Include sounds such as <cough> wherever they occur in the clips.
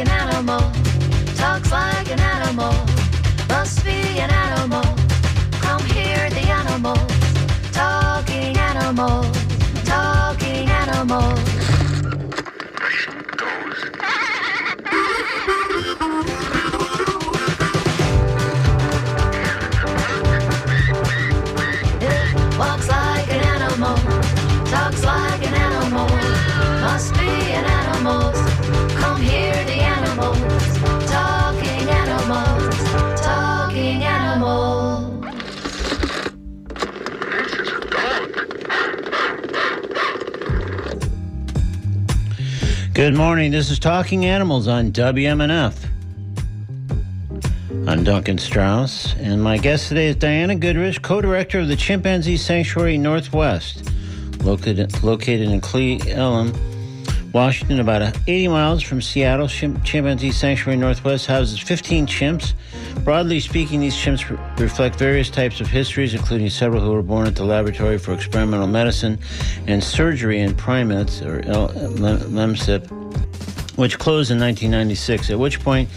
an animal, Good morning. This is Talking Animals on WMNF. I'm Duncan Strauss, and my guest today is Diana Goodrich, co director of the Chimpanzee Sanctuary Northwest, located, located in Cle Elum, Washington, about 80 miles from Seattle. Chim- Chimpanzee Sanctuary Northwest houses 15 chimps. Broadly speaking, these chimps re- reflect various types of histories, including several who were born at the Laboratory for Experimental Medicine and Surgery in Primates, or LEMSIP, which closed in 1996, at which point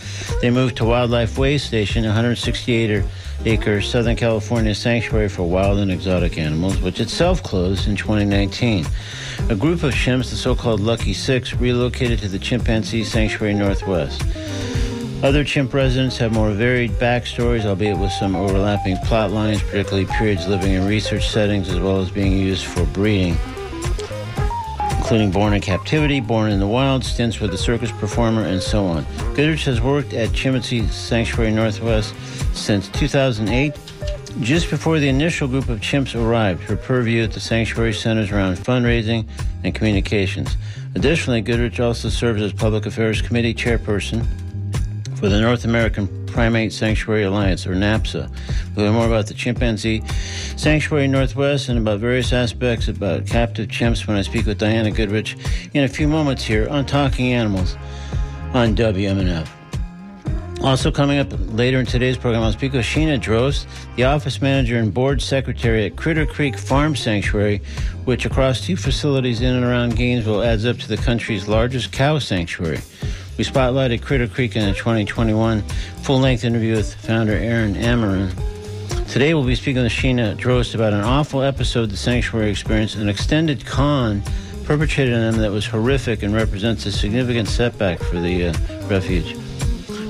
they moved to Wildlife Waystation, 168 er, acre Southern California sanctuary for wild and exotic animals, which itself closed in 2019. A group of chimps, the so called Lucky Six, relocated to the Chimpanzee Sanctuary Northwest. Other chimp residents have more varied backstories, albeit with some overlapping plot lines, particularly periods living in research settings as well as being used for breeding including born in captivity, born in the wild, stints with a circus performer, and so on. Goodrich has worked at Chimpanzee Sanctuary Northwest since 2008. Just before the initial group of chimps arrived, her purview at the sanctuary centers around fundraising and communications. Additionally, Goodrich also serves as Public Affairs Committee chairperson for the North American Primate Sanctuary Alliance, or NAPSA. We'll learn more about the Chimpanzee Sanctuary Northwest and about various aspects about captive chimps when I speak with Diana Goodrich in a few moments here on Talking Animals on WMNF. Also coming up later in today's program, I'll speak with Sheena Drost, the office manager and board secretary at Critter Creek Farm Sanctuary, which across two facilities in and around Gainesville adds up to the country's largest cow sanctuary. We spotlighted Critter Creek in a 2021 full-length interview with founder Aaron Amarin. Today we'll be speaking with Sheena Drost about an awful episode the sanctuary experienced, an extended con perpetrated on them that was horrific and represents a significant setback for the uh, refuge.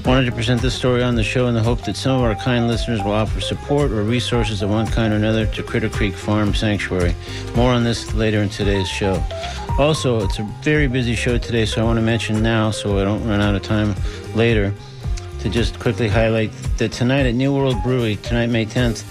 Wanted to present this story on the show in the hope that some of our kind listeners will offer support or resources of one kind or another to Critter Creek Farm Sanctuary. More on this later in today's show. Also, it's a very busy show today, so I want to mention now so I don't run out of time later to just quickly highlight that tonight at New World Brewery, tonight, May 10th,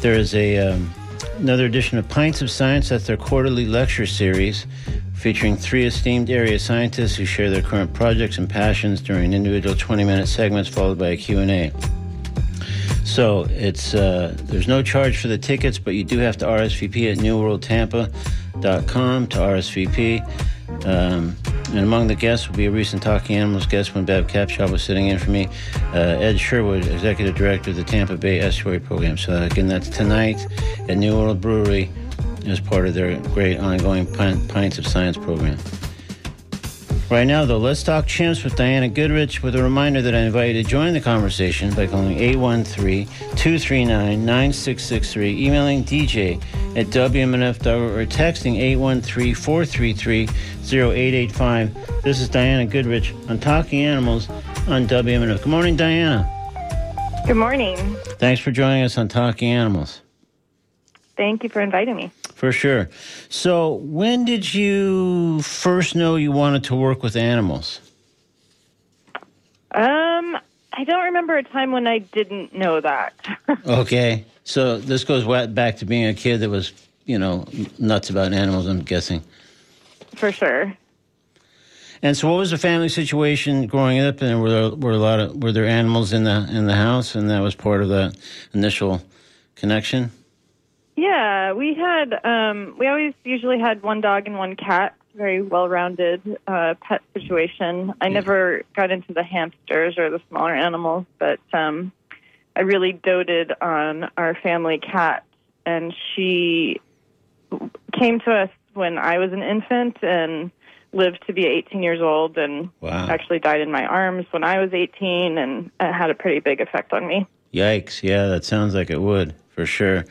there is a um, another edition of Pints of Science. That's their quarterly lecture series featuring three esteemed area scientists who share their current projects and passions during individual 20-minute segments followed by a Q&A. So it's uh, there's no charge for the tickets, but you do have to RSVP at newworldtampa.com to RSVP. Um, and among the guests will be a recent Talking Animals guest when Bev Capshaw was sitting in for me, uh, Ed Sherwood, Executive Director of the Tampa Bay Estuary Program. So again, that's tonight at New World Brewery as part of their great ongoing Pint- Pints of Science program. Right now, though, let's talk chimps with Diana Goodrich with a reminder that I invite you to join the conversation by calling 813 239 9663, emailing DJ at WMNF.org, or texting 813 433 0885. This is Diana Goodrich on Talking Animals on WMNF. Good morning, Diana. Good morning. Thanks for joining us on Talking Animals. Thank you for inviting me. For sure. So, when did you first know you wanted to work with animals? Um, I don't remember a time when I didn't know that. <laughs> Okay. So, this goes back to being a kid that was, you know, nuts about animals, I'm guessing. for sure. And so, what was the family situation growing up? And were there were a lot of were there animals in the in the house, and that was part of that initial connection? Yeah, we had um we always usually had one dog and one cat. Very well-rounded uh, pet situation. I never got into the hamsters or the smaller animals, but um, I really doted on our family cat, and she came to us when I was an infant, and lived to be 18 years old and Wow. actually died in my arms when I was 18, and it had a pretty big effect on me. Yikes! Yeah, that sounds like it would for sure.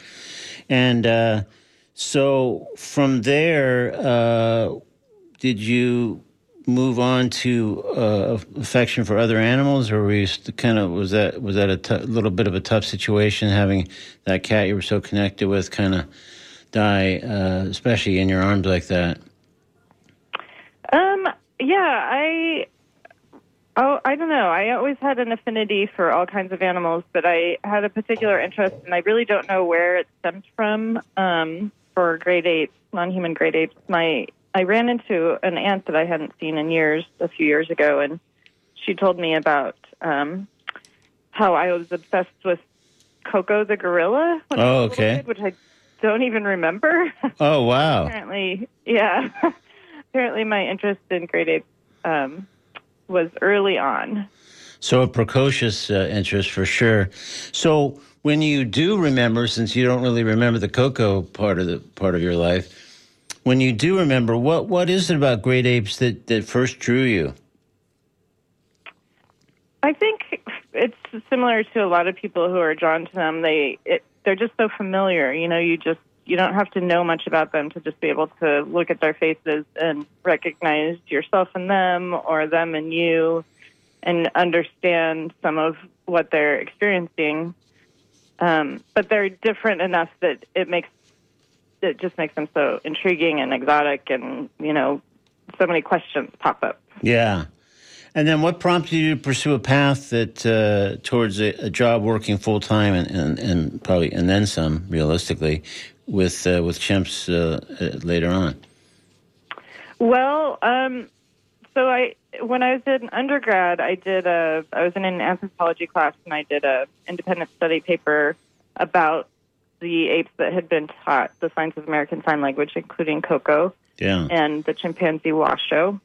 And uh, so from there, uh, did you move on to uh, affection for other animals, or were you kind of was that was that a little bit of a tough situation having that cat you were so connected with kind of die, uh, especially in your arms like that? Um, yeah, I. Oh, I don't know. I always had an affinity for all kinds of animals, but I had a particular interest, and I really don't know where it stemmed from. Um, for great apes, non-human great apes, my I ran into an aunt that I hadn't seen in years a few years ago, and she told me about um, how I was obsessed with Koko the gorilla. when Oh, okay. kid, which I don't even remember. Oh wow! <laughs> apparently, yeah. <laughs> apparently, my interest in great apes um, was early on. So a precocious uh, interest for sure. So when you do remember, since you don't really remember the Koko part of the part of your life, when you do remember, what what is it about great apes that that first drew you? I think it's similar to a lot of people who are drawn to them. They it, they're just so familiar. You know, you just you don't have to know much about them to just be able to look at their faces and recognize yourself in them or them in you, and understand some of what they're experiencing. Um, but they're different enough that it makes it just makes them so intriguing and exotic, and you know, so many questions pop up. Yeah. And then what prompted you to pursue a path that uh, towards a, a job working full time and, and, and probably and then some realistically with uh, with chimps uh, uh, later on? Well, um, so I when I was in undergrad, I did a I was in an anthropology class and I did a independent study paper about the apes that had been taught the science of American Sign Language, including Koko Yeah. and the chimpanzee Washoe.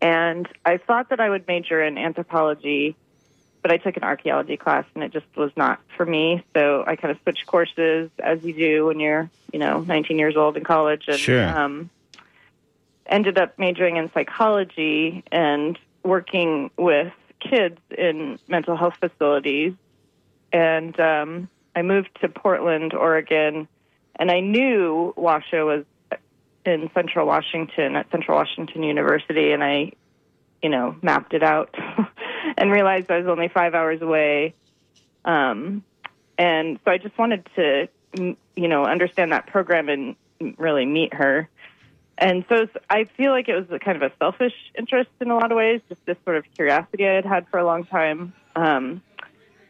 And I thought that I would major in anthropology, but I took an archaeology class and it just was not for me. So I kind of switched courses as you do when you're, you know, 19 years old in college. And, Sure. Um, ended up majoring in psychology and working with kids in mental health facilities. And um, I moved to Portland, Oregon, and I knew Washoe was in Central Washington at Central Washington University, and I, you know, mapped it out <laughs> and realized I was only five hours away. Um, and so I just wanted to, you know, understand that program and really meet her. And so I feel like it was a kind of a selfish interest in a lot of ways, just this sort of curiosity I had had for a long time. Um,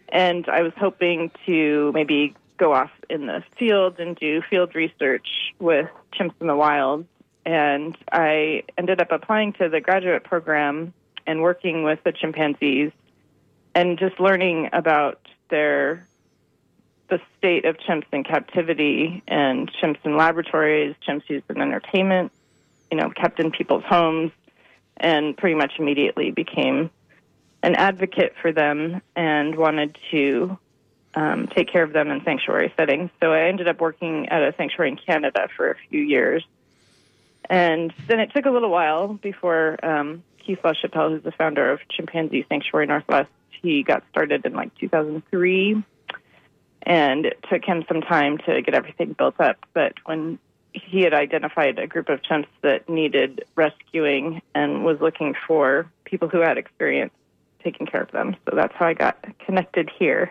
and I was hoping to maybe go off in the field and do field research with chimps in the wild. And I ended up applying to the graduate program and working with the chimpanzees and just learning about their the state of chimps in captivity and chimps in laboratories, chimps used in entertainment, you know, kept in people's homes, and pretty much immediately became an advocate for them and wanted to um, take care of them in sanctuary settings. So I ended up working at a sanctuary in Canada for a few years. And then it took a little while before um, Keith LaChapelle, who's the founder of Chimpanzee Sanctuary Northwest, he got started in like 2003. And it took him some time to get everything built up. But when he had identified a group of chimps that needed rescuing and was looking for people who had experience taking care of them. So that's how I got connected here.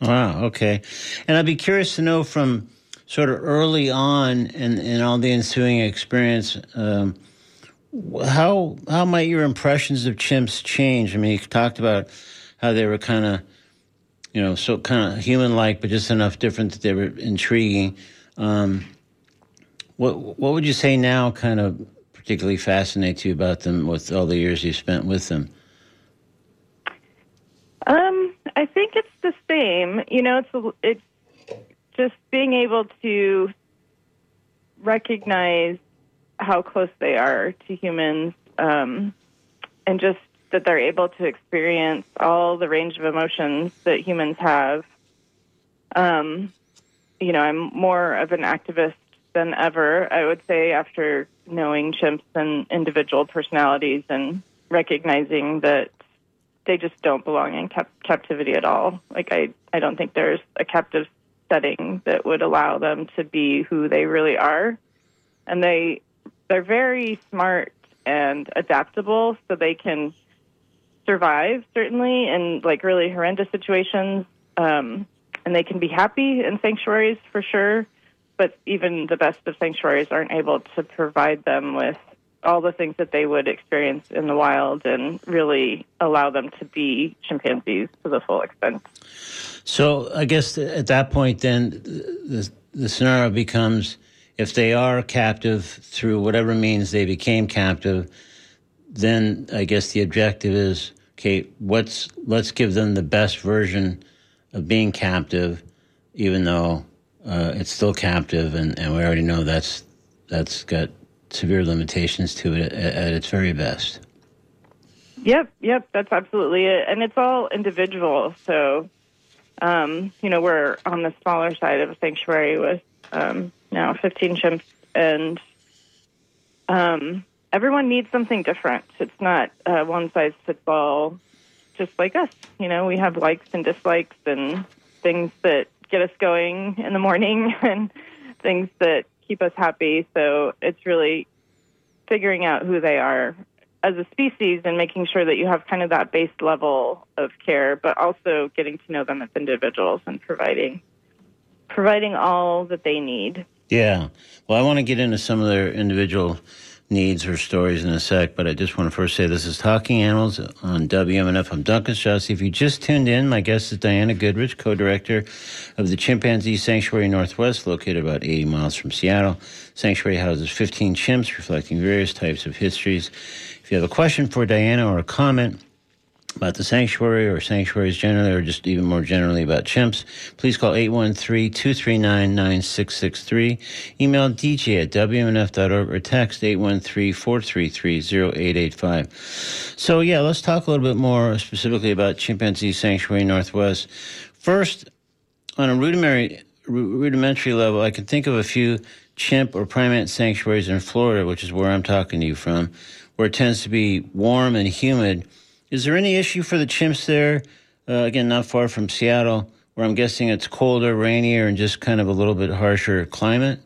Wow. Okay. And I'd be curious to know from sort of early on in, in all the ensuing experience, um, how how might your impressions of chimps change? I mean, you talked about how they were kind of, you know, so kind of human-like, but just enough different that they were intriguing. Um, what what would you say now kind of particularly fascinates you about them with all the years you spent with them? Um, I think it's the same. You know, it's it's just being able to recognize how close they are to humans, um, and just that they're able to experience all the range of emotions that humans have. Um, you know, I'm more of an activist than ever. I would say after knowing chimps and individual personalities and recognizing that they just don't belong in cap- captivity at all. Like I, I don't think there's a captive setting that would allow them to be who they really are, and they they're very smart and adaptable, so they can survive certainly in like really horrendous situations, um, and they can be happy in sanctuaries for sure. But even the best of sanctuaries aren't able to provide them with all the things that they would experience in the wild and really allow them to be chimpanzees to the full extent. So I guess at that point, then the, the scenario becomes if they are captive through whatever means they became captive, then I guess the objective is okay. What's let's give them the best version of being captive, even though uh, it's still captive, and, and we already know that's that's got severe limitations to it at, at its very best. Yep, yep, that's absolutely it, and it's all individual. So, um, you know, we're on the smaller side of a sanctuary with um, now 15 chimps, and um, everyone needs something different. It's not one size fits all. Just like us, you know, we have likes and dislikes and things that get us going in the morning <laughs> and things that keep us happy. So it's really figuring out who they are as a species and making sure that you have kind of that base level of care, but also getting to know them as individuals and providing providing all that they need. Yeah. Well, I want to get into some of their individual needs or stories in a sec, but I just want to first say this is Talking Animals on WMNF. I'm Duncan Strauss. If you just tuned in, my guest is Diana Goodrich, co-director of the Chimpanzee Sanctuary Northwest, located about 80 miles from Seattle. Sanctuary houses 15 chimps reflecting various types of histories. If you have a question for Diana or a comment, about the sanctuary or sanctuaries generally, or just even more generally about chimps, please call 813-239-9663. Email dj at wmnf.org or text 813-433-0885. So yeah, let's talk a little bit more specifically about Chimpanzee Sanctuary Northwest. First, on a rudimentary, rudimentary level, I can think of a few chimp or primate sanctuaries in Florida, which is where I'm talking to you from, where it tends to be warm and humid – is there any issue for the chimps there? Uh, again, not far from Seattle, where I'm guessing it's colder, rainier, and just kind of a little bit harsher climate?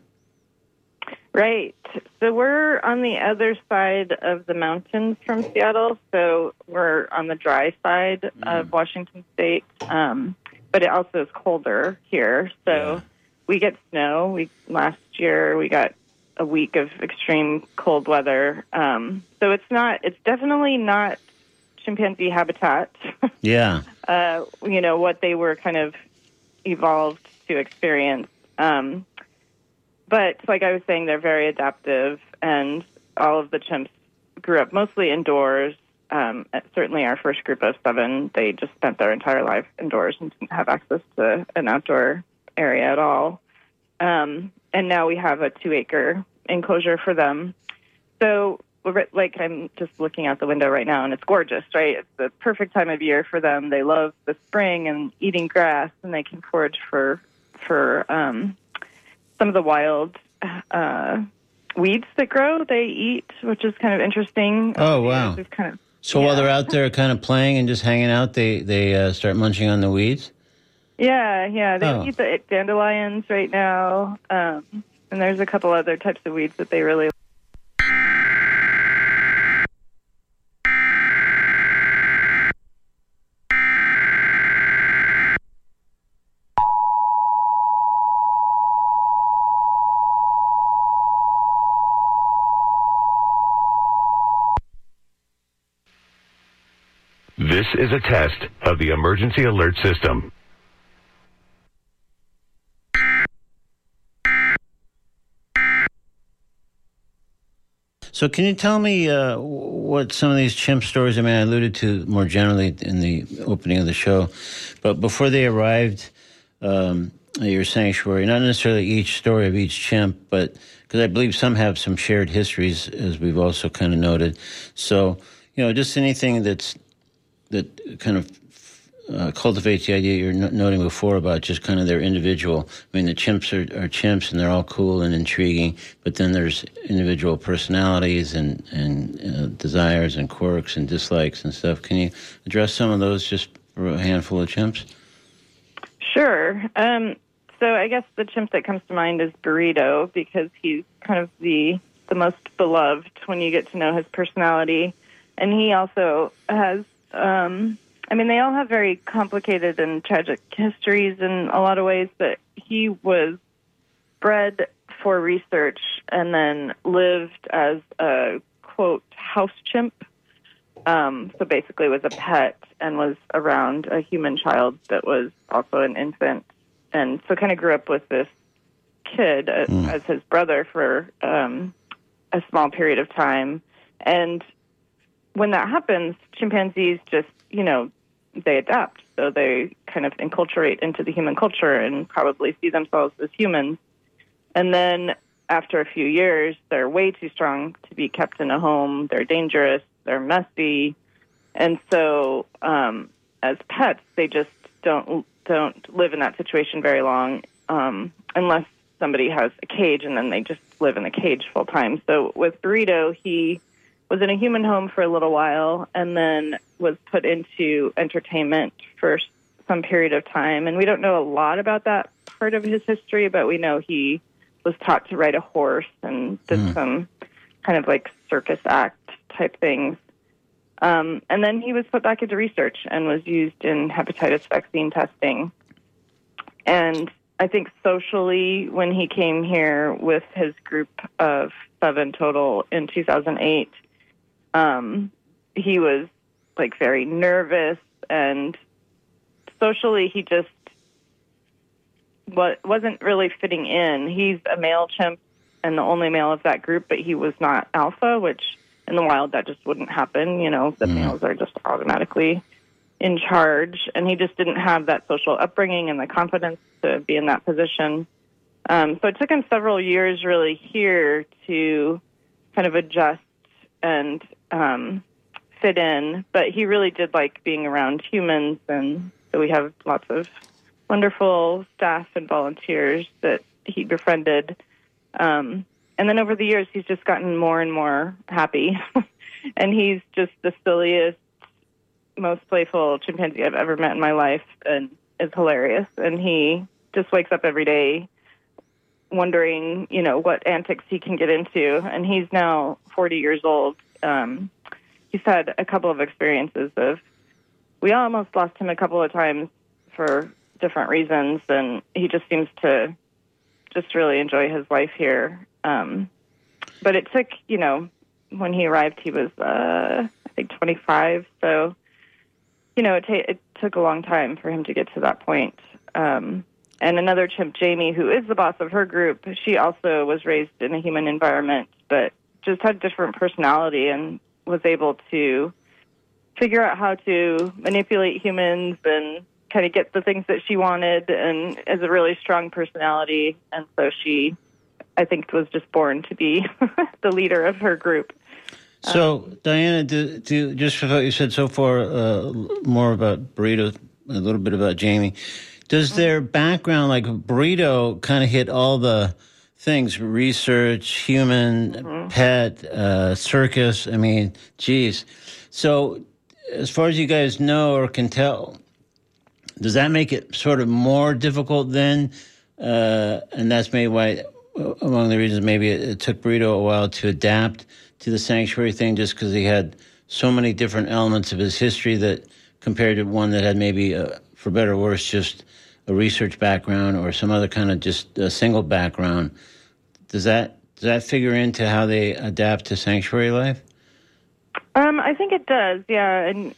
Right. So we're on the other side of the mountains from Seattle. So we're on the dry side mm. of Washington State, um, but it also is colder here. So yeah. we get snow. We last year we got a week of extreme cold weather. Um, so it's not. It's definitely not chimpanzee habitat. <laughs> yeah. Uh, you know, what they were kind of evolved to experience. Um, but like I was saying, they're very adaptive, and all of the chimps grew up mostly indoors. Um, certainly, our first group of seven, they just spent their entire life indoors and didn't have access to an outdoor area at all. Um, and now we have a two acre enclosure for them. So like I'm just looking out the window right now, and it's gorgeous, right? It's the perfect time of year for them. They love the spring and eating grass, and they can forage for for um, some of the wild uh, weeds that grow. They eat, which is kind of interesting. Oh wow! Kind of, so yeah. while they're out there, kind of playing and just hanging out, they they uh, start munching on the weeds. Yeah, yeah, they oh. eat the dandelions right now, um, and there's a couple other types of weeds that they really. This is a test of the emergency alert system. So, can you tell me uh, what some of these chimp stories? I mean, I alluded to more generally in the opening of the show, but before they arrived um, at your sanctuary, not necessarily each story of each chimp, but because I believe some have some shared histories, as we've also kind of noted. So, you know, just anything that's that kind of uh, cultivates the idea you're no- noting before about just kind of their individual. I mean, the chimps are, are chimps and they're all cool and intriguing, but then there's individual personalities and and uh, desires and quirks and dislikes and stuff. Can you address some of those just for a handful of chimps? Sure. Um, so I guess the chimp that comes to mind is Burrito because he's kind of the the most beloved when you get to know his personality, and he also has. Um, I mean, they all have very complicated and tragic histories in a lot of ways, but he was bred for research and then lived as a quote house chimp. Um, so basically, was a pet and was around a human child that was also an infant, and so kind of grew up with this kid uh, as his brother for um, a small period of time. And when that happens, chimpanzees just you know they adapt, so they kind of enculturate into the human culture and probably see themselves as humans. And then after a few years, they're way too strong to be kept in a home. They're dangerous. They're messy, and so um, as pets, they just don't don't live in that situation very long, um, unless somebody has a cage, and then they just live in a cage full time. So with Burrito, he was in a human home for a little while, and then was put into entertainment for some period of time. And we don't know a lot about that part of his history, but we know he was taught to ride a horse and did some kind of like circus act type things. Um, and then he was put back into research and was used in hepatitis vaccine testing. And I think socially, when he came here with his group of seven total in 2008, um, he was like very nervous and socially he just wa- wasn't really fitting in. He's a male chimp and the only male of that group, but he was not alpha, which in the wild that just wouldn't happen. You know, the males are just automatically in charge, and he just didn't have that social upbringing and the confidence to be in that position. Um, so it took him several years really here to kind of adjust and um, fit in, but he really did like being around humans, and so we have lots of wonderful staff and volunteers that he befriended. Um, and then over the years, he's just gotten more and more happy, <laughs> and he's just the silliest, most playful chimpanzee I've ever met in my life, and is hilarious. And he just wakes up every day wondering, you know, what antics he can get into. And he's now 40 years old. Um, he's had a couple of experiences of, we almost lost him a couple of times for different reasons. And he just seems to just really enjoy his life here. Um, but it took, you know, when he arrived, he was, uh, I think, 25. So, you know, it, ta- it took a long time for him to get to that point. Um, and another chimp, Jamie, who is the boss of her group, she also was raised in a human environment, but just had a different personality and was able to figure out how to manipulate humans and kind of get the things that she wanted and is a really strong personality. And so she, I think, was just born to be <laughs> the leader of her group. So, Diana, do, do, just for what you said so far, uh, more about Burrito, a little bit about Jamie. Does their background, like Burrito, kind of hit all the things research, human, pet, uh, circus? I mean, geez. So, as far as you guys know or can tell, does that make it sort of more difficult then? Uh, and that's maybe why, among the reasons, maybe it, it took Burrito a while to adapt to the sanctuary thing, just because he had so many different elements of his history that compared to one that had maybe, uh, for better or worse, just a research background or some other kind of just a single background. Does that does that figure into how they adapt to sanctuary life? Um, I think it does, yeah. And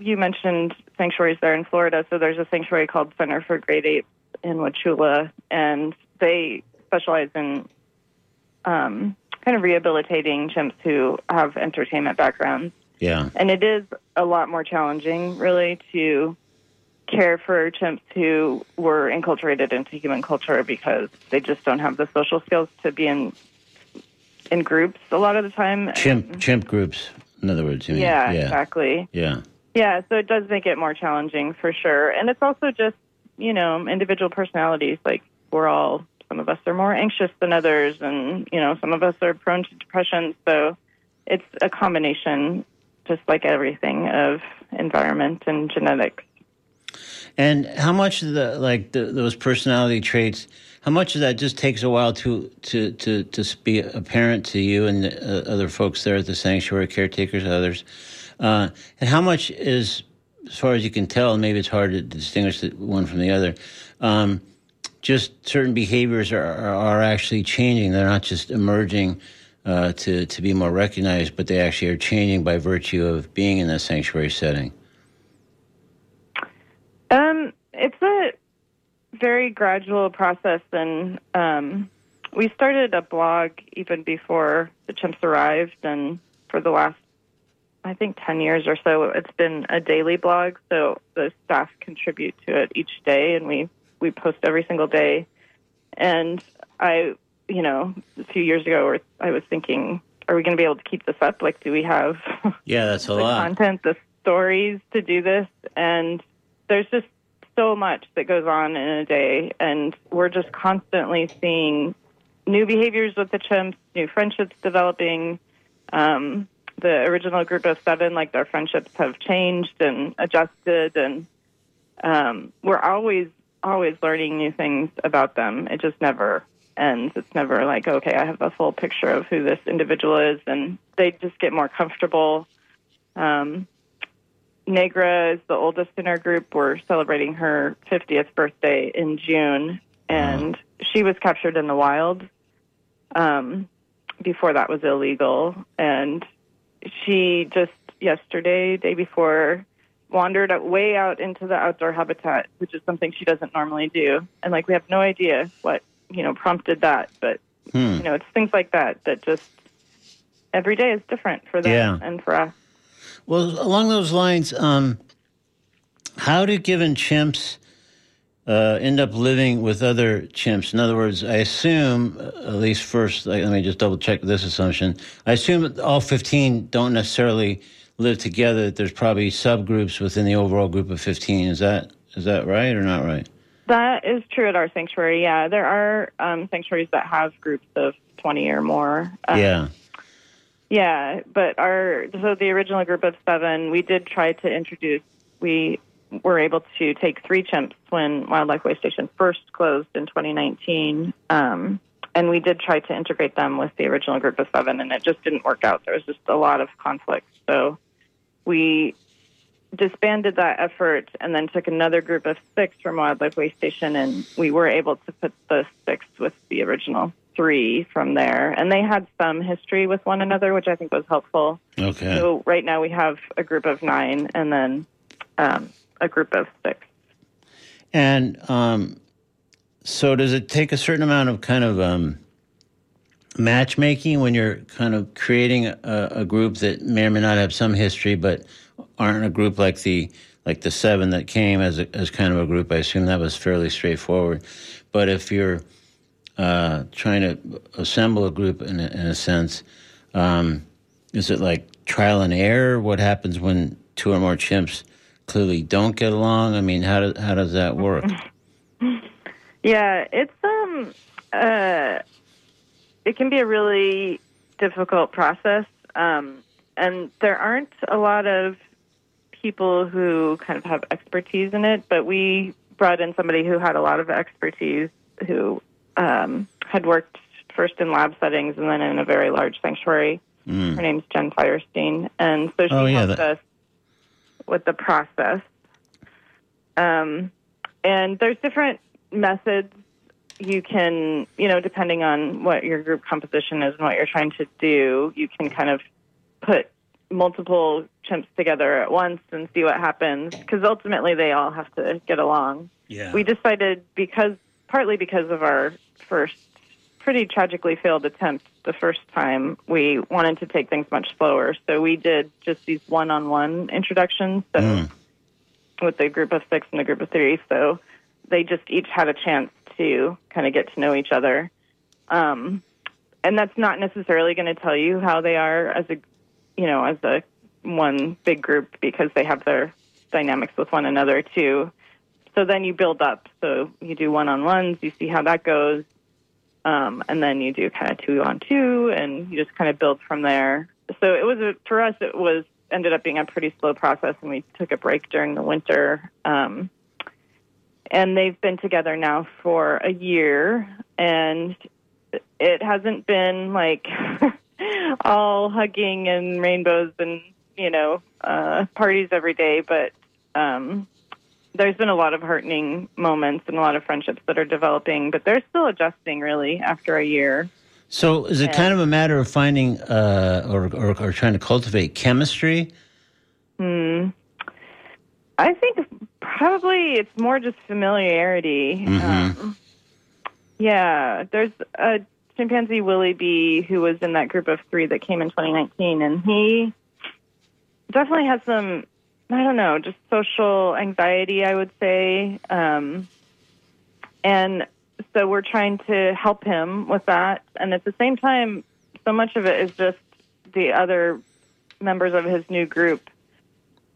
you mentioned sanctuaries there in Florida. So there's a sanctuary called Center for Great Apes in Wauchula, and they specialize in um, kind of rehabilitating chimps who have entertainment backgrounds. Yeah. And it is a lot more challenging, really, to care for chimps who were enculturated into human culture because they just don't have the social skills to be in in groups a lot of the time. Chimp chimp groups, in other words. Yeah, yeah. exactly. Yeah. Yeah, so it does make it more challenging for sure. And it's also just, you know, individual personalities. Like, we're all, some of us are more anxious than others, and, you know, some of us are prone to depression. So it's a combination, just like everything, of environment and genetics. And how much of the like the, those personality traits? How much of that just takes a while to to to to be apparent to you and the, uh, other folks there at the sanctuary, caretakers, others? Uh, and how much is, as far as you can tell, maybe it's hard to distinguish the one from the other. Um, just certain behaviors are, are, are actually changing. They're not just emerging uh, to to be more recognized, but they actually are changing by virtue of being in a sanctuary setting. Um, it's a very gradual process, and um, we started a blog even before the chimps arrived, and for the last, I think, ten years or so, it's been a daily blog. So the staff contribute to it each day, and we we post every single day. And I, you know, a few years ago, I was thinking, are we going to be able to keep this up? Like, do we have Yeah, that's a the lot. content, the stories to do this, and there's just so much that goes on in a day, and we're just constantly seeing new behaviors with the chimps, new friendships developing. Um, the original group of seven, like their friendships have changed and adjusted, and um, we're always always learning new things about them. It just never ends. It's never like, okay, I have a full picture of who this individual is, and they just get more comfortable. Um, Negra is the oldest in our group. We're celebrating her 50th birthday in June, and she was captured in the wild. Um, before that was illegal, and she just yesterday, day before, wandered way out into the outdoor habitat, which is something she doesn't normally do. And like we have no idea what you know prompted that, but Hmm. you know it's things like that that just every day is different for them Yeah. and for us. Well, along those lines, um, how do given chimps uh, end up living with other chimps? In other words, I assume, uh, at least first, let me just double check this assumption. I assume all 15 don't necessarily live together. There's probably subgroups within the overall group of 15. Is that is that right or not right? That is true at our sanctuary. Yeah, there are um, sanctuaries that have groups of twenty or more. Um, yeah. Yeah, but our so the original group of seven, we did try to introduce. We were able to take three chimps when Wildlife Waystation first closed in 2019, um, and we did try to integrate them with the original group of seven, and it just didn't work out. There was just a lot of conflict, so we disbanded that effort and then took another group of six from Wildlife Waystation, and we were able to put the six with the original three from there. And they had some history with one another, which I think was helpful. Okay. So right now we have a group of nine and then um, a group of six. And um, so, does it take a certain amount of kind of um, matchmaking when you're kind of creating a, a group that may or may not have some history, but aren't a group like the like the seven that came as a, as kind of a group? I assume that was fairly straightforward. But if you're uh, trying to assemble a group in a, in a sense, um, is it like trial and error? What happens when two or more chimps clearly don't get along? I mean, how does how does that work? <laughs> Yeah, it's um uh it can be a really difficult process. Um and there aren't a lot of people who kind of have expertise in it, but we brought in somebody who had a lot of expertise who um had worked first in lab settings and then in a very large sanctuary. Her name's Jen Feuerstein. And so she Oh, yeah, helped that- us with the process. Um, and there's different methods you can, you know, depending on what your group composition is and what you're trying to do, you can kind of put multiple chimps together at once and see what happens because ultimately they all have to get along. Yeah. We decided because partly because of our first pretty tragically failed attempt the first time, we wanted to take things much slower. So we did just these one-on-one introductions. So with the group of six and the group of three. So they just each had a chance to kind of get to know each other. Um, and that's not necessarily going to tell you how they are as a, you know, as a one big group because they have their dynamics with one another too. So then you build up. So you do one on ones, you see how that goes, um, and then you do kind of two on two, and you just kind of build from there. So it was a, for us, it was ended up being a pretty slow process, and we took a break during the winter. Um, and they've been together now for a year, and it hasn't been like <laughs> all hugging and rainbows and you know uh, parties every day, but um, there's been a lot of heartening moments and a lot of friendships that are developing, but they're still adjusting really after a year. So is it kind of a matter of finding uh, or, or or trying to cultivate chemistry? Hmm. I think probably it's more just familiarity. Um, yeah, there's a chimpanzee Willie B who was in that group of three that came in 2019, and he definitely has some, I don't know, just social anxiety, I would say. Um, and so we're trying to help him with that. And at the same time, so much of it is just the other members of his new group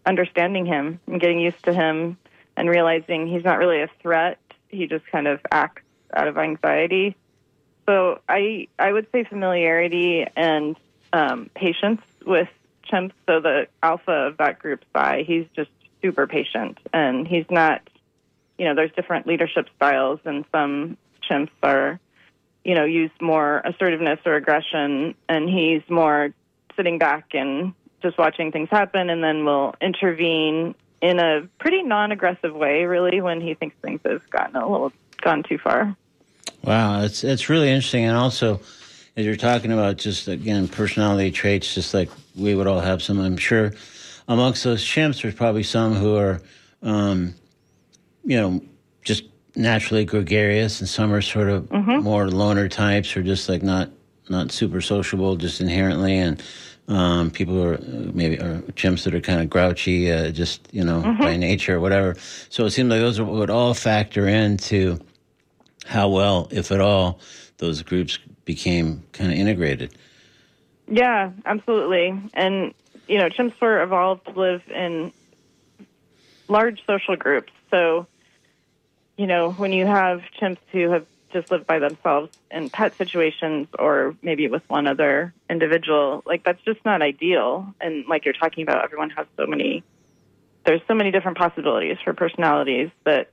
understanding him and getting used to him and realizing he's not really a threat. He just kind of acts out of anxiety. So I I would say familiarity and um, patience with chimps. So the alpha of that group, Spy, he's just super patient and he's not. You know, there's different leadership styles, and some chimps are, you know, use more assertiveness or aggression, and he's more sitting back and just watching things happen, and then will intervene in a pretty non-aggressive way, really, when he thinks things have gotten a little gone too far. Wow, it's it's really interesting, and also as you're talking about just again personality traits, just like we would all have some. I'm sure amongst those chimps, there's probably some who are, um, you know, just naturally gregarious, and some are sort of more loner types, or just like not not super sociable, just inherently, and um, people who are maybe are chimps that are kind of grouchy, uh, just you know by nature or whatever. So it seems like those would all factor into how well, if at all, those groups became kind of integrated. Yeah, absolutely. And you know, chimps were evolved to live in large social groups. So, you know, when you have chimps who have just lived by themselves in pet situations or maybe with one other individual, like that's just not ideal. And like you're talking about, everyone has so many there's so many different possibilities for personalities that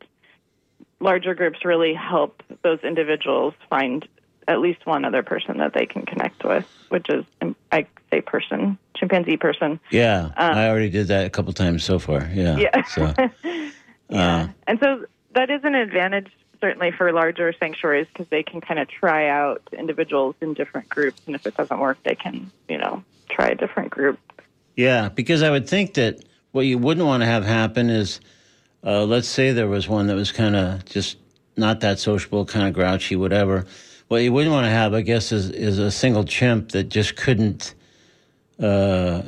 larger groups really help those individuals find at least one other person that they can connect with, which is, um, I say, person, chimpanzee person. Yeah, I already did that a couple times so far. Yeah. Yeah. So, <laughs> Yeah. and so that is an advantage certainly for larger sanctuaries because they can kind of try out individuals in different groups, and if it doesn't work, they can, you know, try a different group. yeah, because I would think that what you wouldn't want to have happen is, uh, let's say there was one that was kind of just not that sociable, kind of grouchy, whatever. What you wouldn't want to have, I guess, is is a single chimp that just couldn't uh,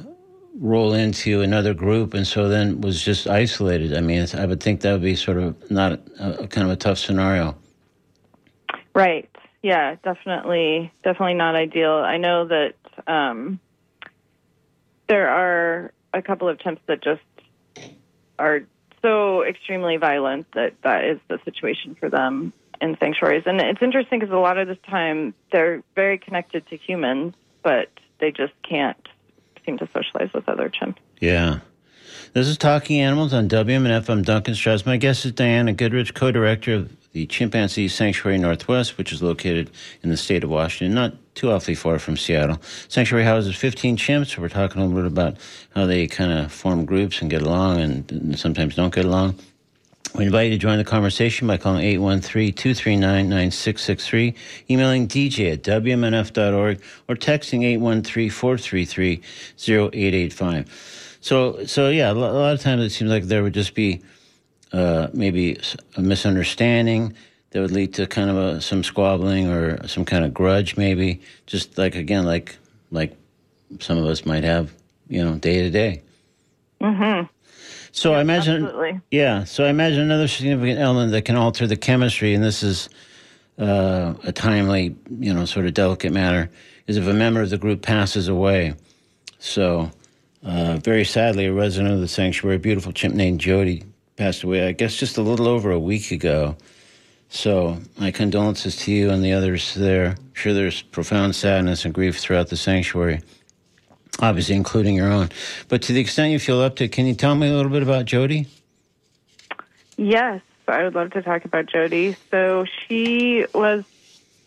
roll into another group, and so then was just isolated. I mean, I would think that would be sort of not a, a kind of a tough scenario. Right. Yeah, definitely, definitely not ideal. I know that um, there are a couple of chimps that just are so extremely violent that that is the situation for them in sanctuaries. And it's interesting because a lot of the time they're very connected to humans, but they just can't seem to socialize with other chimps. Yeah. This is Talking Animals on WMNF. I'm Duncan Strauss. My guest is Diana Goodrich, co director of the Chimpanzee Sanctuary Northwest, which is located in the state of Washington, not too awfully far from Seattle. Sanctuary houses 15 chimps. We're talking a little bit about how they kind of form groups and get along and, and sometimes don't get along. We invite you to join the conversation by calling 813-239-9663, emailing dj at wmnf.org, or texting 813-433-0885. So, so yeah, a lot of times it seems like there would just be uh, maybe a misunderstanding that would lead to kind of a, some squabbling or some kind of grudge, maybe. Just like again, like like some of us might have, you know, day to day. Mm-hmm. So I imagine, absolutely. yeah. So I imagine another significant element that can alter the chemistry, and this is uh, a timely, you know, sort of delicate matter, is if a member of the group passes away. So uh, very sadly, a resident of the sanctuary, a beautiful chimp named Jody, passed away, I guess, just a little over a week ago. So, my condolences to you and the others there. I'm sure there's profound sadness and grief throughout the sanctuary, obviously, including your own. But to the extent you feel up to, can you tell me a little bit about Jody? Yes, I would love to talk about Jody. So she was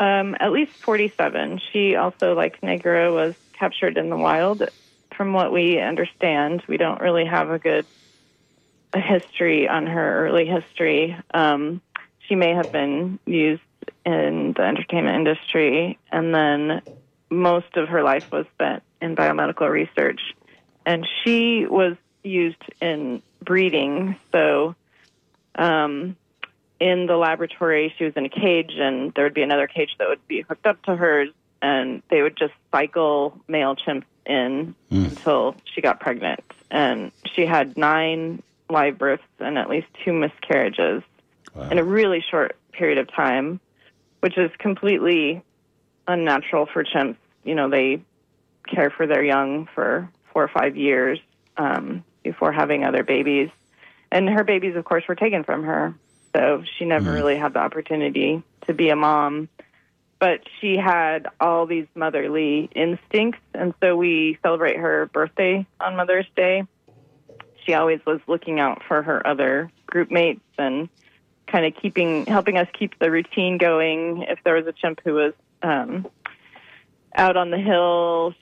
um, at least 47. She also, like Negra, was captured in the wild. From what we understand, we don't really have a good history on her early history. Um, she may have been used in the entertainment industry, and then most of her life was spent in biomedical research. And she was used in breeding. So, um, in the laboratory, she was in a cage, and there would be another cage that would be hooked up to hers, and they would just cycle male chimps in until she got pregnant. And she had nine live births and at least two miscarriages in a really short period of time, which is completely unnatural for chimps. You know, they care for their young for four or five years um, before having other babies. And her babies, of course, were taken from her. So she never really had the opportunity to be a mom. But she had all these motherly instincts. And so we celebrate her birthday on Mother's Day. She always was looking out for her other group mates and kind of keeping, helping us keep the routine going. If there was a chimp who was um, out on the hill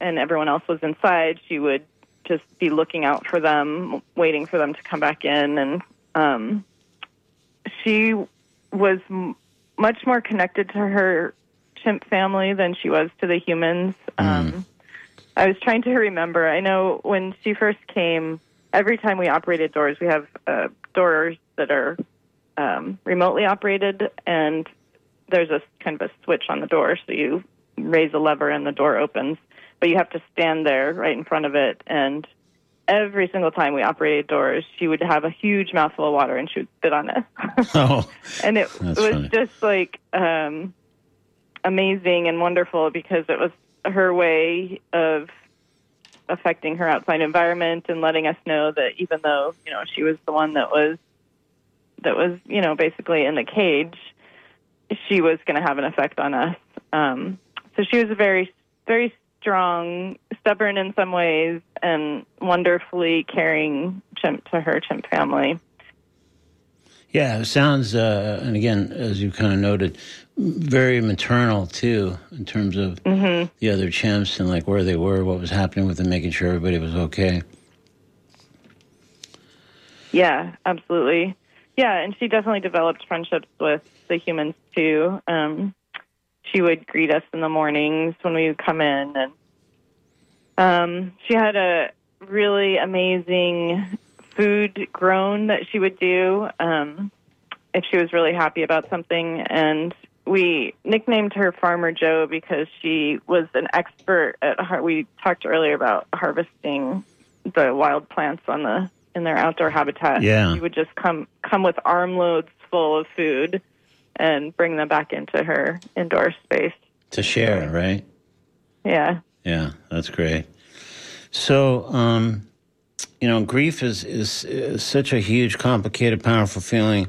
and everyone else was inside, she would just be looking out for them, waiting for them to come back in. And um, she was m- much more connected to her chimp family than she was to the humans. Um, I was trying to remember. I know when she first came, every time we operated doors, we have uh, doors that are um, remotely operated, and there's a kind of a switch on the door, so you raise a lever and the door opens. But you have to stand there right in front of it, and every single time we operated doors, she would have a huge mouthful of water and she would spit on it. <laughs> Oh, <laughs> and it was funny. just like um, amazing and wonderful because it was her way of affecting her outside environment and letting us know that even though you know she was the one that was that was you know basically in the cage, she was going to have an effect on us. Um, so she was a very very strong, stubborn in some ways, and wonderfully caring chimp to her chimp family. yeah, it sounds, uh, and again, as you kind of noted, very maternal too, in terms of the other chimps and like where they were, what was happening with them, making sure everybody was okay. Yeah, absolutely. Yeah, and she definitely developed friendships with the humans too. Um, she would greet us in the mornings when we would come in, and um, she had a really amazing food groan that she would do um, if she was really happy about something. And we nicknamed her Farmer Joe because she was an expert at. Har- we talked earlier about harvesting the wild plants on the in their outdoor habitat. Yeah. she would just come come with armloads full of food and bring them back into her indoor space. To share, right? Yeah. Yeah, that's great. So, um, you know, grief is, is is such a huge, complicated, powerful feeling,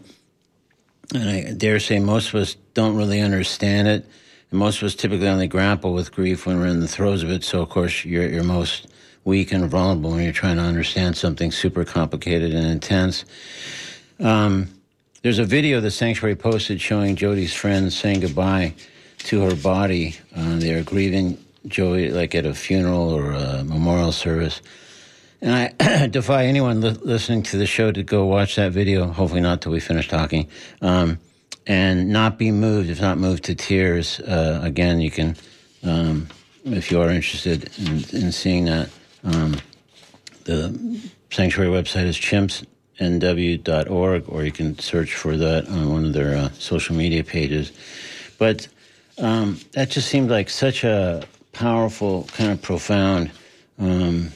and I dare say most of us don't really understand it. And most of us typically only grapple with grief when we're in the throes of it. So, of course, you're you're most weak and vulnerable when you're trying to understand something super complicated and intense. Um, there's a video the sanctuary posted showing Jody's friends saying goodbye to her body. Uh, they are grieving Jody like at a funeral or a memorial service. And I <clears throat> defy anyone li- listening to the show to go watch that video. Hopefully not till we finish talking, um, and not be moved. If not moved to tears, uh, again, you can, um, if you are interested in, in seeing that. Um, the sanctuary website is chimpsnw.org, or you can search for that on one of their uh, social media pages. But um, that just seemed like such a powerful, kind of profound um,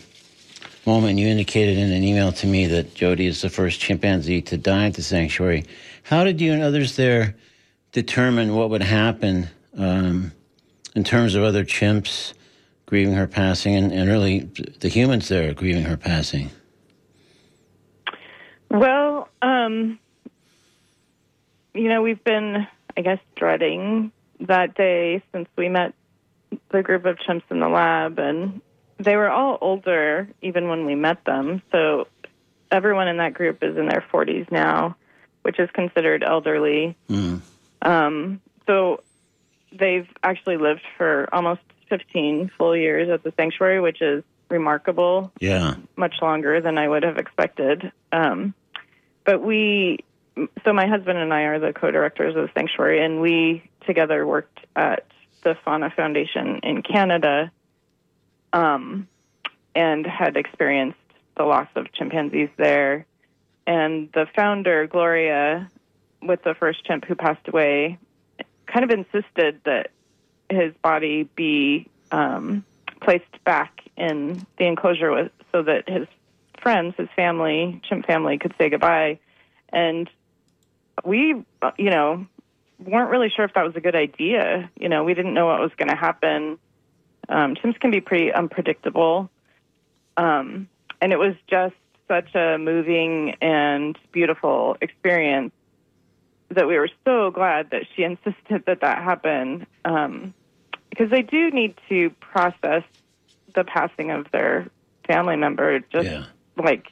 moment. You indicated in an email to me that Jody is the first chimpanzee to die at the sanctuary. How did you and others there determine what would happen um, in terms of other chimps grieving her passing, and, and really the humans there grieving her passing. Well, um, you know, we've been, I guess, dreading that day since we met the group of chimps in the lab, and they were all older even when we met them. So everyone in that group is in their 40s now, which is considered elderly. Mm. Um, so they've actually lived for almost 15 full years at the sanctuary, which is remarkable Yeah. much longer than I would have expected. Um, but we, so my husband and I are the co-directors of sanctuary, and we together worked at the Fauna Foundation in Canada, um, and had experienced the loss of chimpanzees there. And the founder, Gloria, with the first chimp who passed away, kind of insisted that his body be um, placed back in the enclosure with, so that his friends, his family, chimp family, could say goodbye. And we, you know, weren't really sure if that was a good idea. You know, we didn't know what was going to happen. Um, chimps can be pretty unpredictable. Um, and it was just such a moving and beautiful experience that we were so glad that she <laughs> insisted that that happen um, because they do need to process the passing of their family member just Yeah. Like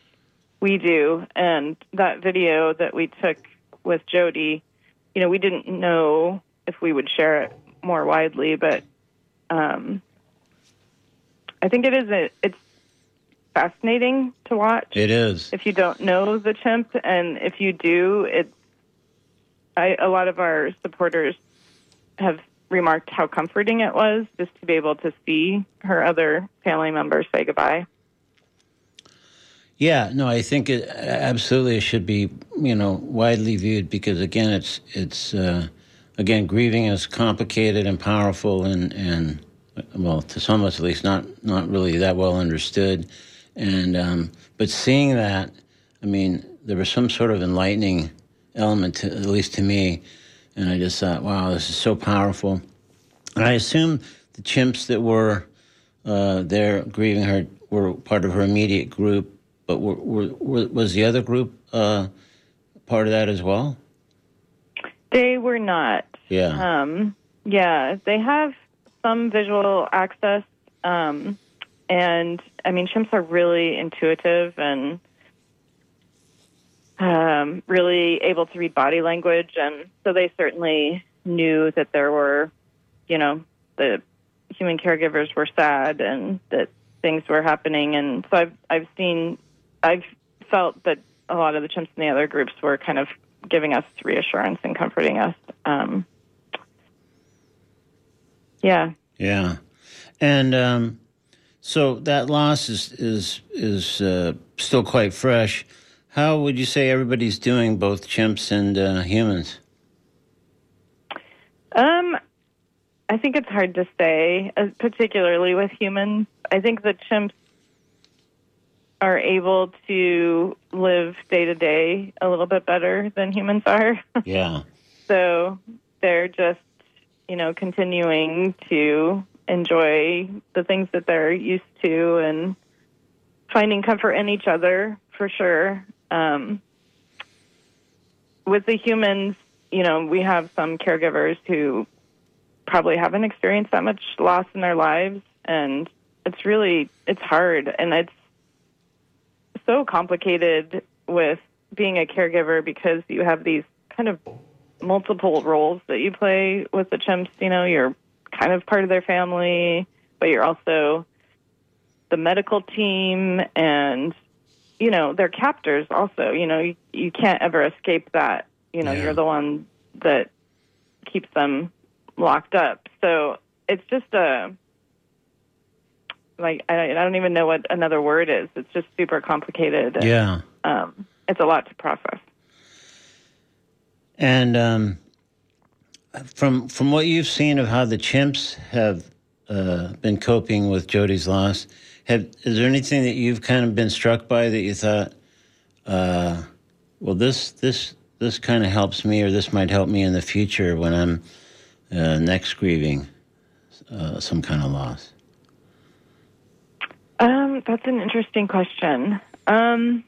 we do. And that video that we took with Jody, you know, we didn't know if we would share it more widely, but um, I think it is a, it's fascinating to watch It is. if you don't know the chimp, and if you do, it's I, a lot of our supporters have remarked how comforting it was just to be able to see her other family members say goodbye. Yeah, no, I think it absolutely it should be you know widely viewed because again, it's it's uh, again grieving is complicated and powerful and and well to some of us at least not not really that well understood, and um, but seeing that, I mean, there was some sort of enlightening element to, at least to me, and I just thought, wow, this is so powerful. And I assume the chimps that were uh, there grieving her were part of her immediate group, but were, were, was the other group uh, part of that as well? They were not. Yeah. Um, yeah, they have some visual access, um, and I mean, chimps are really intuitive and um, really able to read body language, and so they certainly knew that there were, you know, the human caregivers were sad and that things were happening, and so I've I've seen, I've felt that a lot of the chimps in the other groups were kind of giving us reassurance and comforting us. Um, yeah. Yeah, and um, so that loss is is is uh, still quite fresh. How would you say everybody's doing, both chimps and uh, humans? Um, I think it's hard to say, uh, particularly with humans. I think the chimps are able to live day to day a little bit better than humans are. <laughs> Yeah, so they're just, you know, continuing to enjoy the things that they're used to and finding comfort in each other for sure. Um, with the humans, you know, we have some caregivers who probably haven't experienced that much loss in their lives, and it's really it's hard, and it's so complicated with being a caregiver because you have these kind of multiple roles that you play with the chimps. You know, you're kind of part of their family, but you're also the medical team and you know they're captors also you know you, you can't ever escape that you know Yeah. you're the one that keeps them locked up so it's just a like I, I don't even know what another word is it's just super complicated and, yeah. um, it's a lot to process And um, from from what you've seen of how the chimps have uh, been coping with Jody's loss, have is there anything that you've kind of been struck by that you thought, uh, well, this this this kind of helps me, or this might help me in the future when I'm uh, next grieving uh, some kind of loss? Um, that's an interesting question. Um,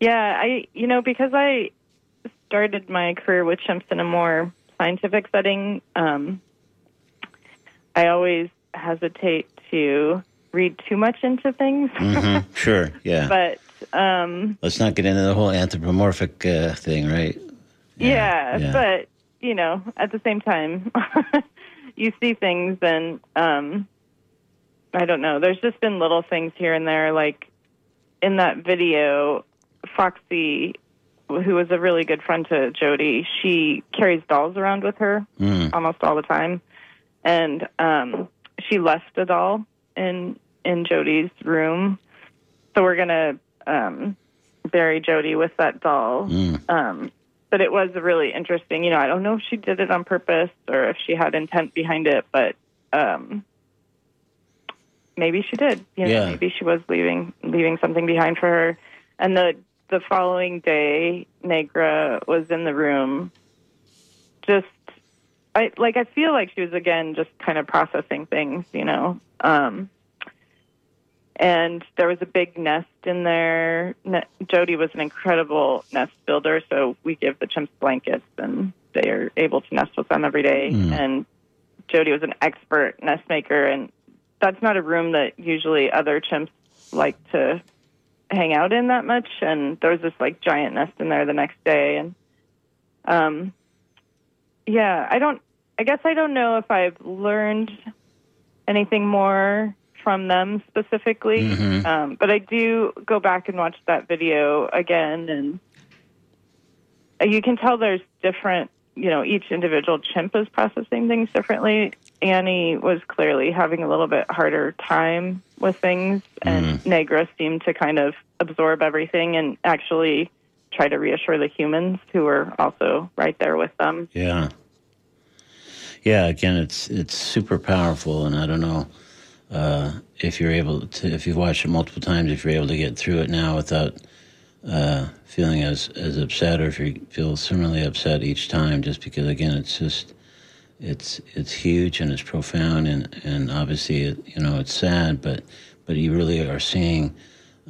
yeah, I you know because I started my career with chimps in a more scientific setting, um, I always hesitate to read too much into things. hmm <laughs> Sure, yeah. but um, Let's not get into the whole anthropomorphic uh, thing, right? yeah, yeah. but you know, at the same time, <laughs> you see things and um, I don't know. There's just been little things here and there, like in that video, Foxy, who was a really good friend to Jody, she carries dolls around with her Mm. almost all the time, and um, she left a doll in in Jody's room, so we're gonna um, bury Jody with that doll. Mm. Um, but it was really interesting. You know, I don't know if she did it on purpose or if she had intent behind it, but um, maybe she did. You know, Yeah. maybe she was leaving leaving something behind for her. And the the following day, Negra was in the room. Just, I like. I feel like she was again just kind of processing things. You know. Um, and there was a big nest in there. Ne- Jody was an incredible nest builder, so we give the chimps blankets, and they are able to nest with them every day. Mm. And Jody was an expert nest maker, and that's not a room that usually other chimps like to hang out in that much. And there was this like giant nest in there the next day, and um, yeah, I don't. I guess I don't know if I've learned anything more from them specifically. Mhm. Um, but I do go back and watch that video again, and you can tell there's different. You know, each individual chimp is processing things differently. Annie was clearly having a little bit harder time with things, and Negra seemed to kind of absorb everything and actually try to reassure the humans who were also right there with them. Yeah. Yeah, again, it's it's super powerful, and I don't know uh, if you're able to, if you've watched it multiple times, if you're able to get through it now without uh, feeling as as upset, or if you feel similarly upset each time, just because again, it's just it's it's huge and it's profound, and and obviously, it, you know, it's sad, but but you really are seeing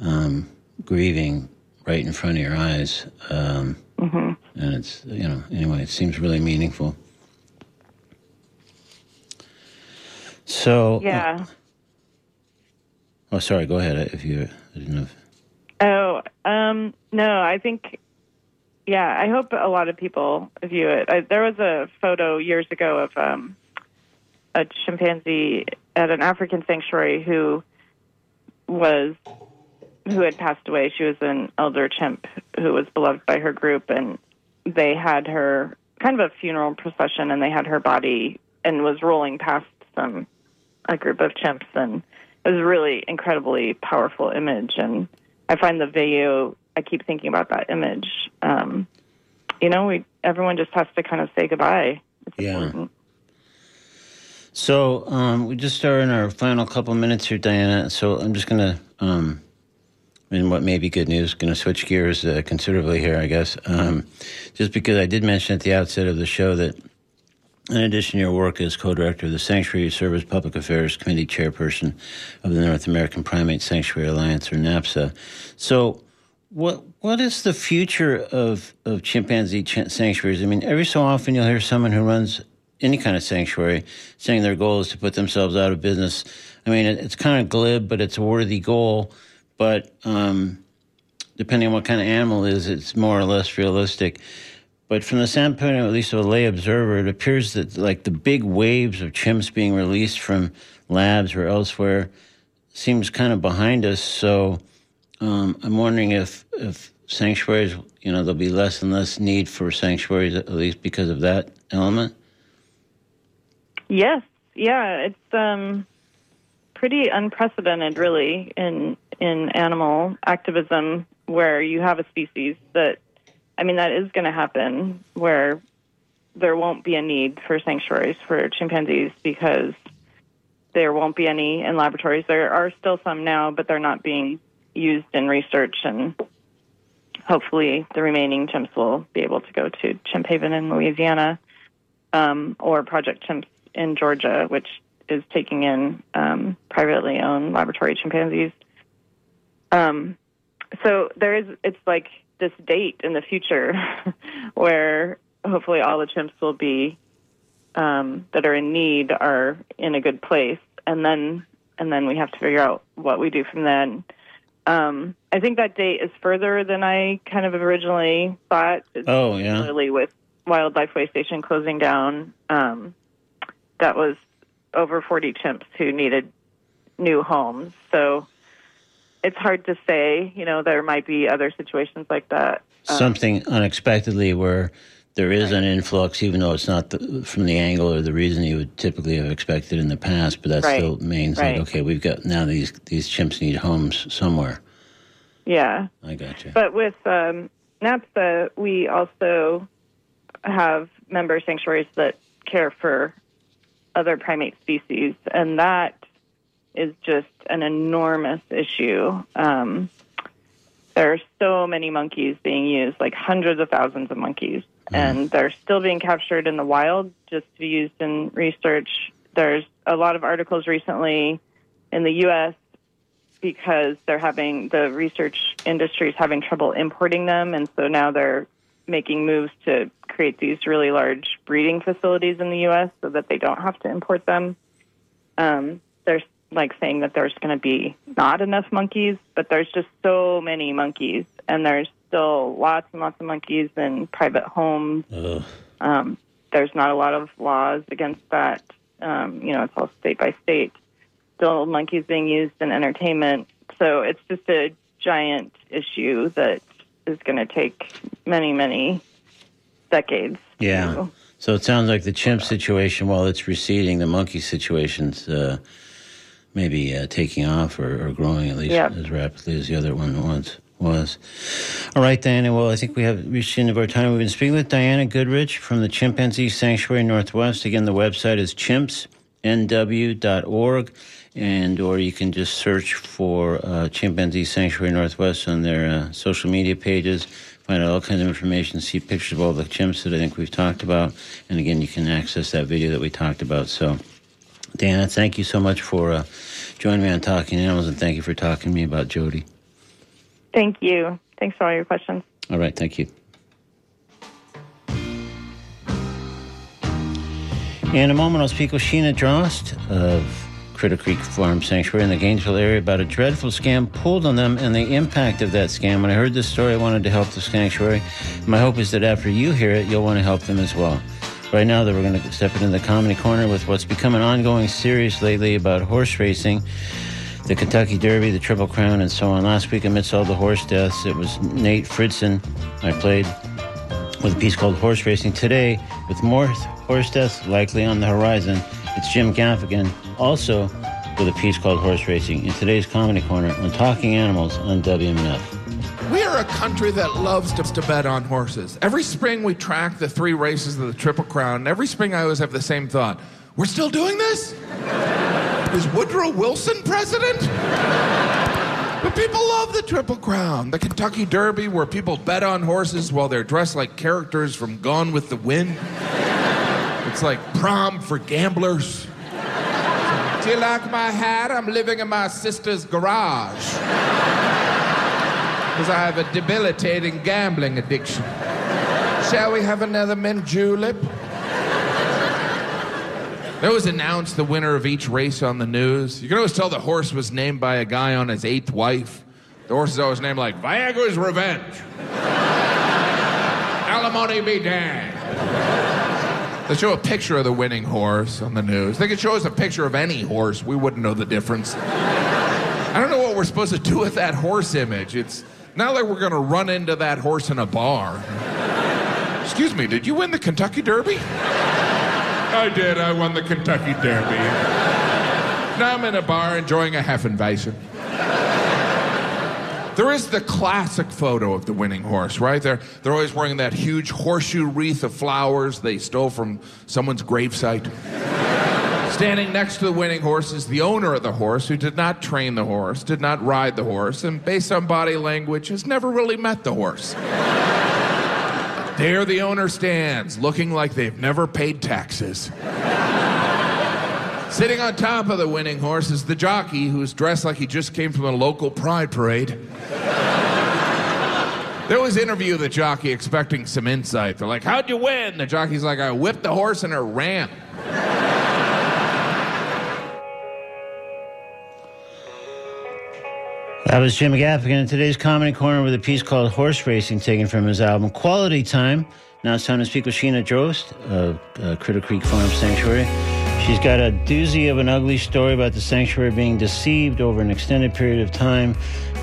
um, grieving right in front of your eyes, um, and it's you know anyway, it seems really meaningful. So Yeah. Oh, sorry. Go ahead. If you, I didn't know. If, Oh, um, no, I think, yeah, I hope a lot of people view it. I, there was a photo years ago of um, a chimpanzee at an African sanctuary who was who had passed away. She was an elder chimp who was beloved by her group, and they had her kind of a funeral procession, and they had her body and was rolling past some a group of chimps, and it was a really incredibly powerful image. And I find the video. I keep thinking about that image. Um, you know, we everyone just has to kind of say goodbye. It's Yeah. important. so um, we just are in our final couple minutes here, Diana. So I'm just gonna, um, in what may be good news, going to switch gears uh, considerably here, I guess. Um, just because I did mention at the outset of the show that. In addition to your work as co-director of the Sanctuary Service Public Affairs Committee Chairperson of the North American Primate Sanctuary Alliance, or NAPSA, so what what is the future of of chimpanzee ch- sanctuaries? I mean, every so often you'll hear someone who runs any kind of sanctuary saying their goal is to put themselves out of business. I mean, it, it's kind of glib, but it's a worthy goal. But um, depending on what kind of animal it is, it's more or less realistic. But from the standpoint, of, at least of a lay observer, it appears that like the big waves of chimps being released from labs or elsewhere seems kind of behind us. So um, I'm wondering if if sanctuaries, you know, there'll be less and less need for sanctuaries, at least because of that element. Yes, yeah, it's um, pretty unprecedented, really, in in animal activism, where you have a species that, I mean, that is going to happen, where there won't be a need for sanctuaries for chimpanzees because there won't be any in laboratories. There are still some now, but they're not being used in research, and hopefully, the remaining chimps will be able to go to Chimp Haven in Louisiana um, or Project Chimps in Georgia, which is taking in um, privately owned laboratory chimpanzees. Um, so there is, it's like this date in the future <laughs> where hopefully all the chimps will be um, that are in need are in a good place, and then and then we have to figure out what we do from then. Um, I think that date is further than I kind of originally thought. Oh, yeah. Particularly with Wildlife Waystation closing down, um, that was over 40 chimps who needed new homes. So it's hard to say. You know, there might be other situations like that. Um, Something unexpectedly where there is an influx, even though it's not the, from the angle or the reason you would typically have expected in the past, but that Right. still means Right. like, okay, we've got now these, these chimps need homes somewhere. yeah. I got you. But with um, NAPSA, we also have member sanctuaries that care for other primate species, and that is just an enormous issue. Um, there are so many monkeys being used, like hundreds of thousands of monkeys, and they're still being captured in the wild just to be used in research. There's a lot of articles recently in the U.S because they're having the research industry is having trouble importing them, and so now they're making moves to create these really large breeding facilities in the U.S. so that they don't have to import them. Um, there's like saying that there's going to be not enough monkeys, but there's just so many monkeys, and there's still lots and lots of monkeys in private homes. Um, there's not a lot of laws against that. Um, you know, it's all state by state. Still, monkeys being used in entertainment. So it's just a giant issue that is going to take many, many decades. Yeah. to- So it sounds like the chimp situation, while it's receding, the monkey situation's uh, maybe uh, taking off or, or growing at least Yep. as rapidly as the other one once Was all right, Diana. Well, I think we have reached the end of our time. We've been speaking with Diana Goodrich from the Chimpanzee Sanctuary Northwest. Again, the website is chimpsnw.org, and or you can just search for uh, Chimpanzee Sanctuary Northwest on their uh, social media pages. Find out all kinds of information, see pictures of all the chimps that I think we've talked about, and again, you can access that video that we talked about. So, Diana, thank you so much for uh, joining me on Talking Animals, and thank you for talking to me about Jody. Thank you. Thanks for all your questions. All right, thank you. In a moment, I'll speak with Sheena Drost of Critter Creek Farm Sanctuary in the Gainesville area about a dreadful scam pulled on them and the impact of that scam. When I heard this story, I wanted to help the sanctuary. My hope is that after you hear it, you'll want to help them as well. Right now, that we're going to step into the comedy corner with what's become an ongoing series lately about horse racing the Kentucky Derby, the Triple Crown, and so on. Last week, amidst all the horse deaths, it was Nate Fritzen I played with a piece called Horse Racing. Today, with more horse deaths likely on the horizon, it's Jim Gaffigan, also with a piece called Horse Racing, in today's Comedy Corner on Talking Animals on WMNF. We are a country that loves to, to bet on horses. Every spring we track the three races of the Triple Crown. Every spring I always have the same thought. We're still doing this? Is Woodrow Wilson president? But people love the Triple Crown, the Kentucky Derby, where people bet on horses while they're dressed like characters from Gone with the Wind. It's like prom for gamblers. Do you like my hat? I'm living in my sister's garage. Because I have a debilitating gambling addiction. Shall we have another mint julep? They always announce the winner of each race on the news. You can always tell the horse was named by a guy on his eighth wife. The horse is always named like Viagra's Revenge. <laughs> Alimony be damned. They show a picture of the winning horse on the news. They could show us a picture of any horse. We wouldn't know the difference. I don't know what we're supposed to do with that horse image. It's not like we're going to run into that horse in a bar. Excuse me, did you win the Kentucky Derby? I did. I won the Kentucky Derby. Now I'm in a bar enjoying a Hefeweizen. There is the classic photo of the winning horse, right? They're, they're always wearing that huge horseshoe wreath of flowers they stole from someone's gravesite. Standing next to the winning horse is the owner of the horse who did not train the horse, did not ride the horse, and based on body language, has never really met the horse. There the owner stands, looking like they've never paid taxes. Sitting on top of the winning horse is the jockey who's dressed like he just came from a local pride parade. They always interview the jockey expecting some insight. They're like, How'd you win? The jockey's like, I whipped the horse and it ran. That was Jim Gaffigan in today's Comedy Corner with a piece called Horse Racing, taken from his album Quality Time. Now it's time to speak with Sheena Drost of uh, Critter Creek Farm Sanctuary. She's got a doozy of an ugly story about the sanctuary being deceived over an extended period of time,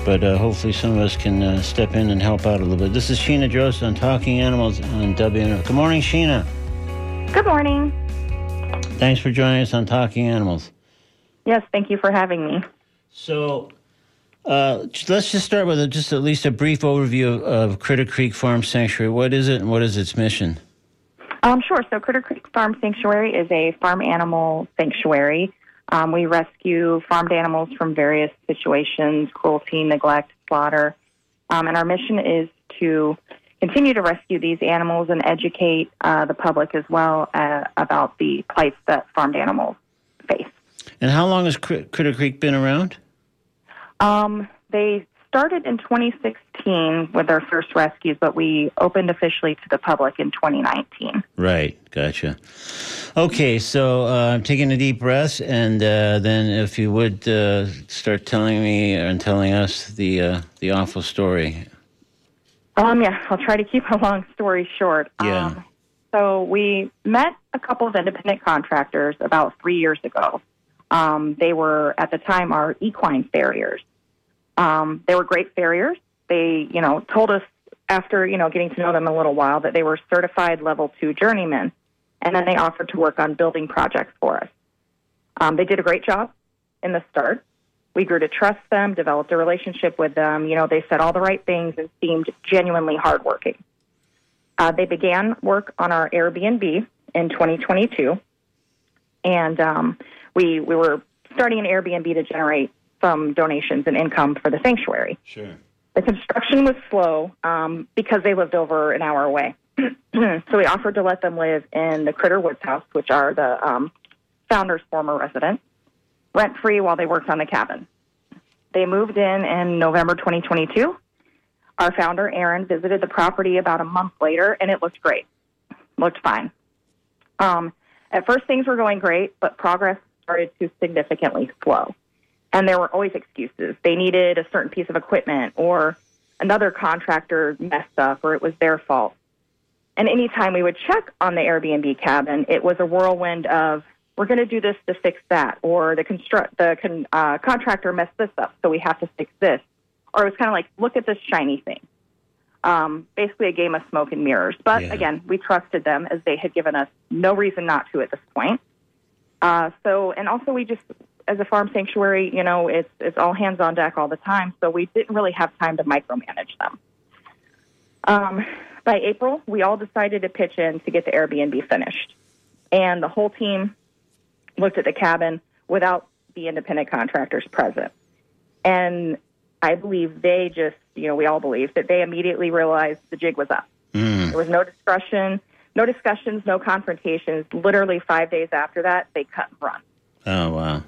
but uh, hopefully some of us can uh, step in and help out a little bit. This is Sheena Drost on Talking Animals on WN. Good morning, Sheena. Good morning. Thanks for joining us on Talking Animals. Yes, thank you for having me. So, uh, let's just start with a, just at least a brief overview of, of Critter Creek Farm Sanctuary. What is it and what is its mission? Um, sure. So, Critter Creek Farm Sanctuary is a farm animal sanctuary. Um, we rescue farmed animals from various situations cruelty, neglect, slaughter. Um, and our mission is to continue to rescue these animals and educate uh, the public as well uh, about the plights that farmed animals face. And how long has Cri- Critter Creek been around? Um, they started in 2016 with their first rescues, but we opened officially to the public in 2019. Right, gotcha. Okay, so uh, I'm taking a deep breath, and uh, then if you would uh, start telling me and telling us the uh, the awful story. Um, yeah, I'll try to keep a long story short. Yeah. Um, so we met a couple of independent contractors about three years ago. Um, they were at the time our equine farriers. Um, they were great farriers. They, you know, told us after you know getting to know them a little while that they were certified level two journeymen, and then they offered to work on building projects for us. Um, they did a great job in the start. We grew to trust them, developed a relationship with them. You know, they said all the right things and seemed genuinely hardworking. Uh, they began work on our Airbnb in 2022, and um, we we were starting an Airbnb to generate some donations and income for the sanctuary. Sure. The construction was slow um, because they lived over an hour away. <clears throat> so we offered to let them live in the Critter Woods House, which are the um, founder's former residence, rent free while they worked on the cabin. They moved in in November 2022. Our founder, Aaron, visited the property about a month later, and it looked great. Looked fine. Um, at first, things were going great, but progress started to significantly slow. And there were always excuses. They needed a certain piece of equipment, or another contractor messed up, or it was their fault. And anytime we would check on the Airbnb cabin, it was a whirlwind of, we're going to do this to fix that, or the construct the con, uh, contractor messed this up, so we have to fix this. Or it was kind of like, look at this shiny thing. Um, basically, a game of smoke and mirrors. But Yeah. again, we trusted them as they had given us no reason not to at this point. Uh, so, and also we just, as a farm sanctuary, you know, it's it's all hands on deck all the time. So we didn't really have time to micromanage them. Um, by April, we all decided to pitch in to get the Airbnb finished, and the whole team looked at the cabin without the independent contractors present. And I believe they just, you know, we all believe that they immediately realized the jig was up. Mm. There was no discussion, no discussions, no confrontations. Literally five days after that, they cut and run. Oh wow.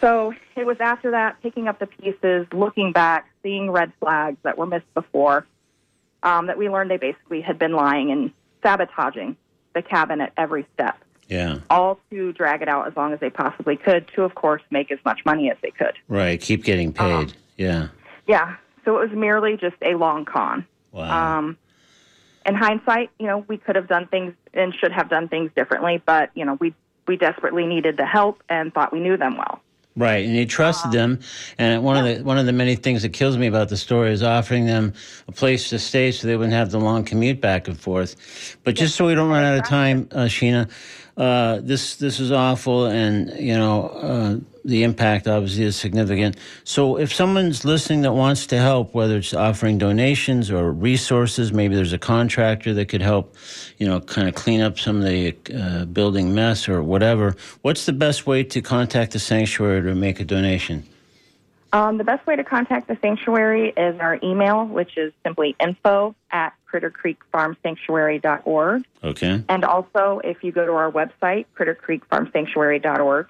So it was after that, picking up the pieces, looking back, seeing red flags that were missed before, um, that we learned they basically had been lying and sabotaging the cabin at every step, Yeah. all to drag it out as long as they possibly could to, of course, make as much money as they could. Right. Keep getting paid. Um, yeah. Yeah, so it was merely just a long con. Wow. Um, in hindsight, you know, we could have done things and should have done things differently, but you know, we we desperately needed the help and thought we knew them well. Right, and you trusted them. And one of the one of the many things that kills me about the story is offering them a place to stay so they wouldn't have the long commute back and forth. But just so we don't run out of time, uh, Sheena, uh, this this is awful, and you know uh, the impact obviously is significant. So if someone's listening that wants to help, whether it's offering donations or resources, maybe there's a contractor that could help, you know, kind of clean up some of the uh, building mess or whatever. What's the best way to contact the sanctuary to make a donation? Um, the best way to contact the sanctuary is our email, which is simply info at crittercreekfarmsanctuary.org. Okay. And also, if you go to our website, crittercreekfarmsanctuary.org,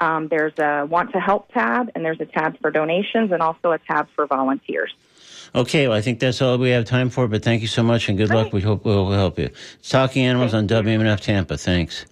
Um, there's a want to help tab, and there's a tab for donations, and also a tab for volunteers. Okay, well, I think that's all we have time for, but thank you so much and good luck. We hope we'll help you. It's Talking Animals on WMNF Tampa. Thanks.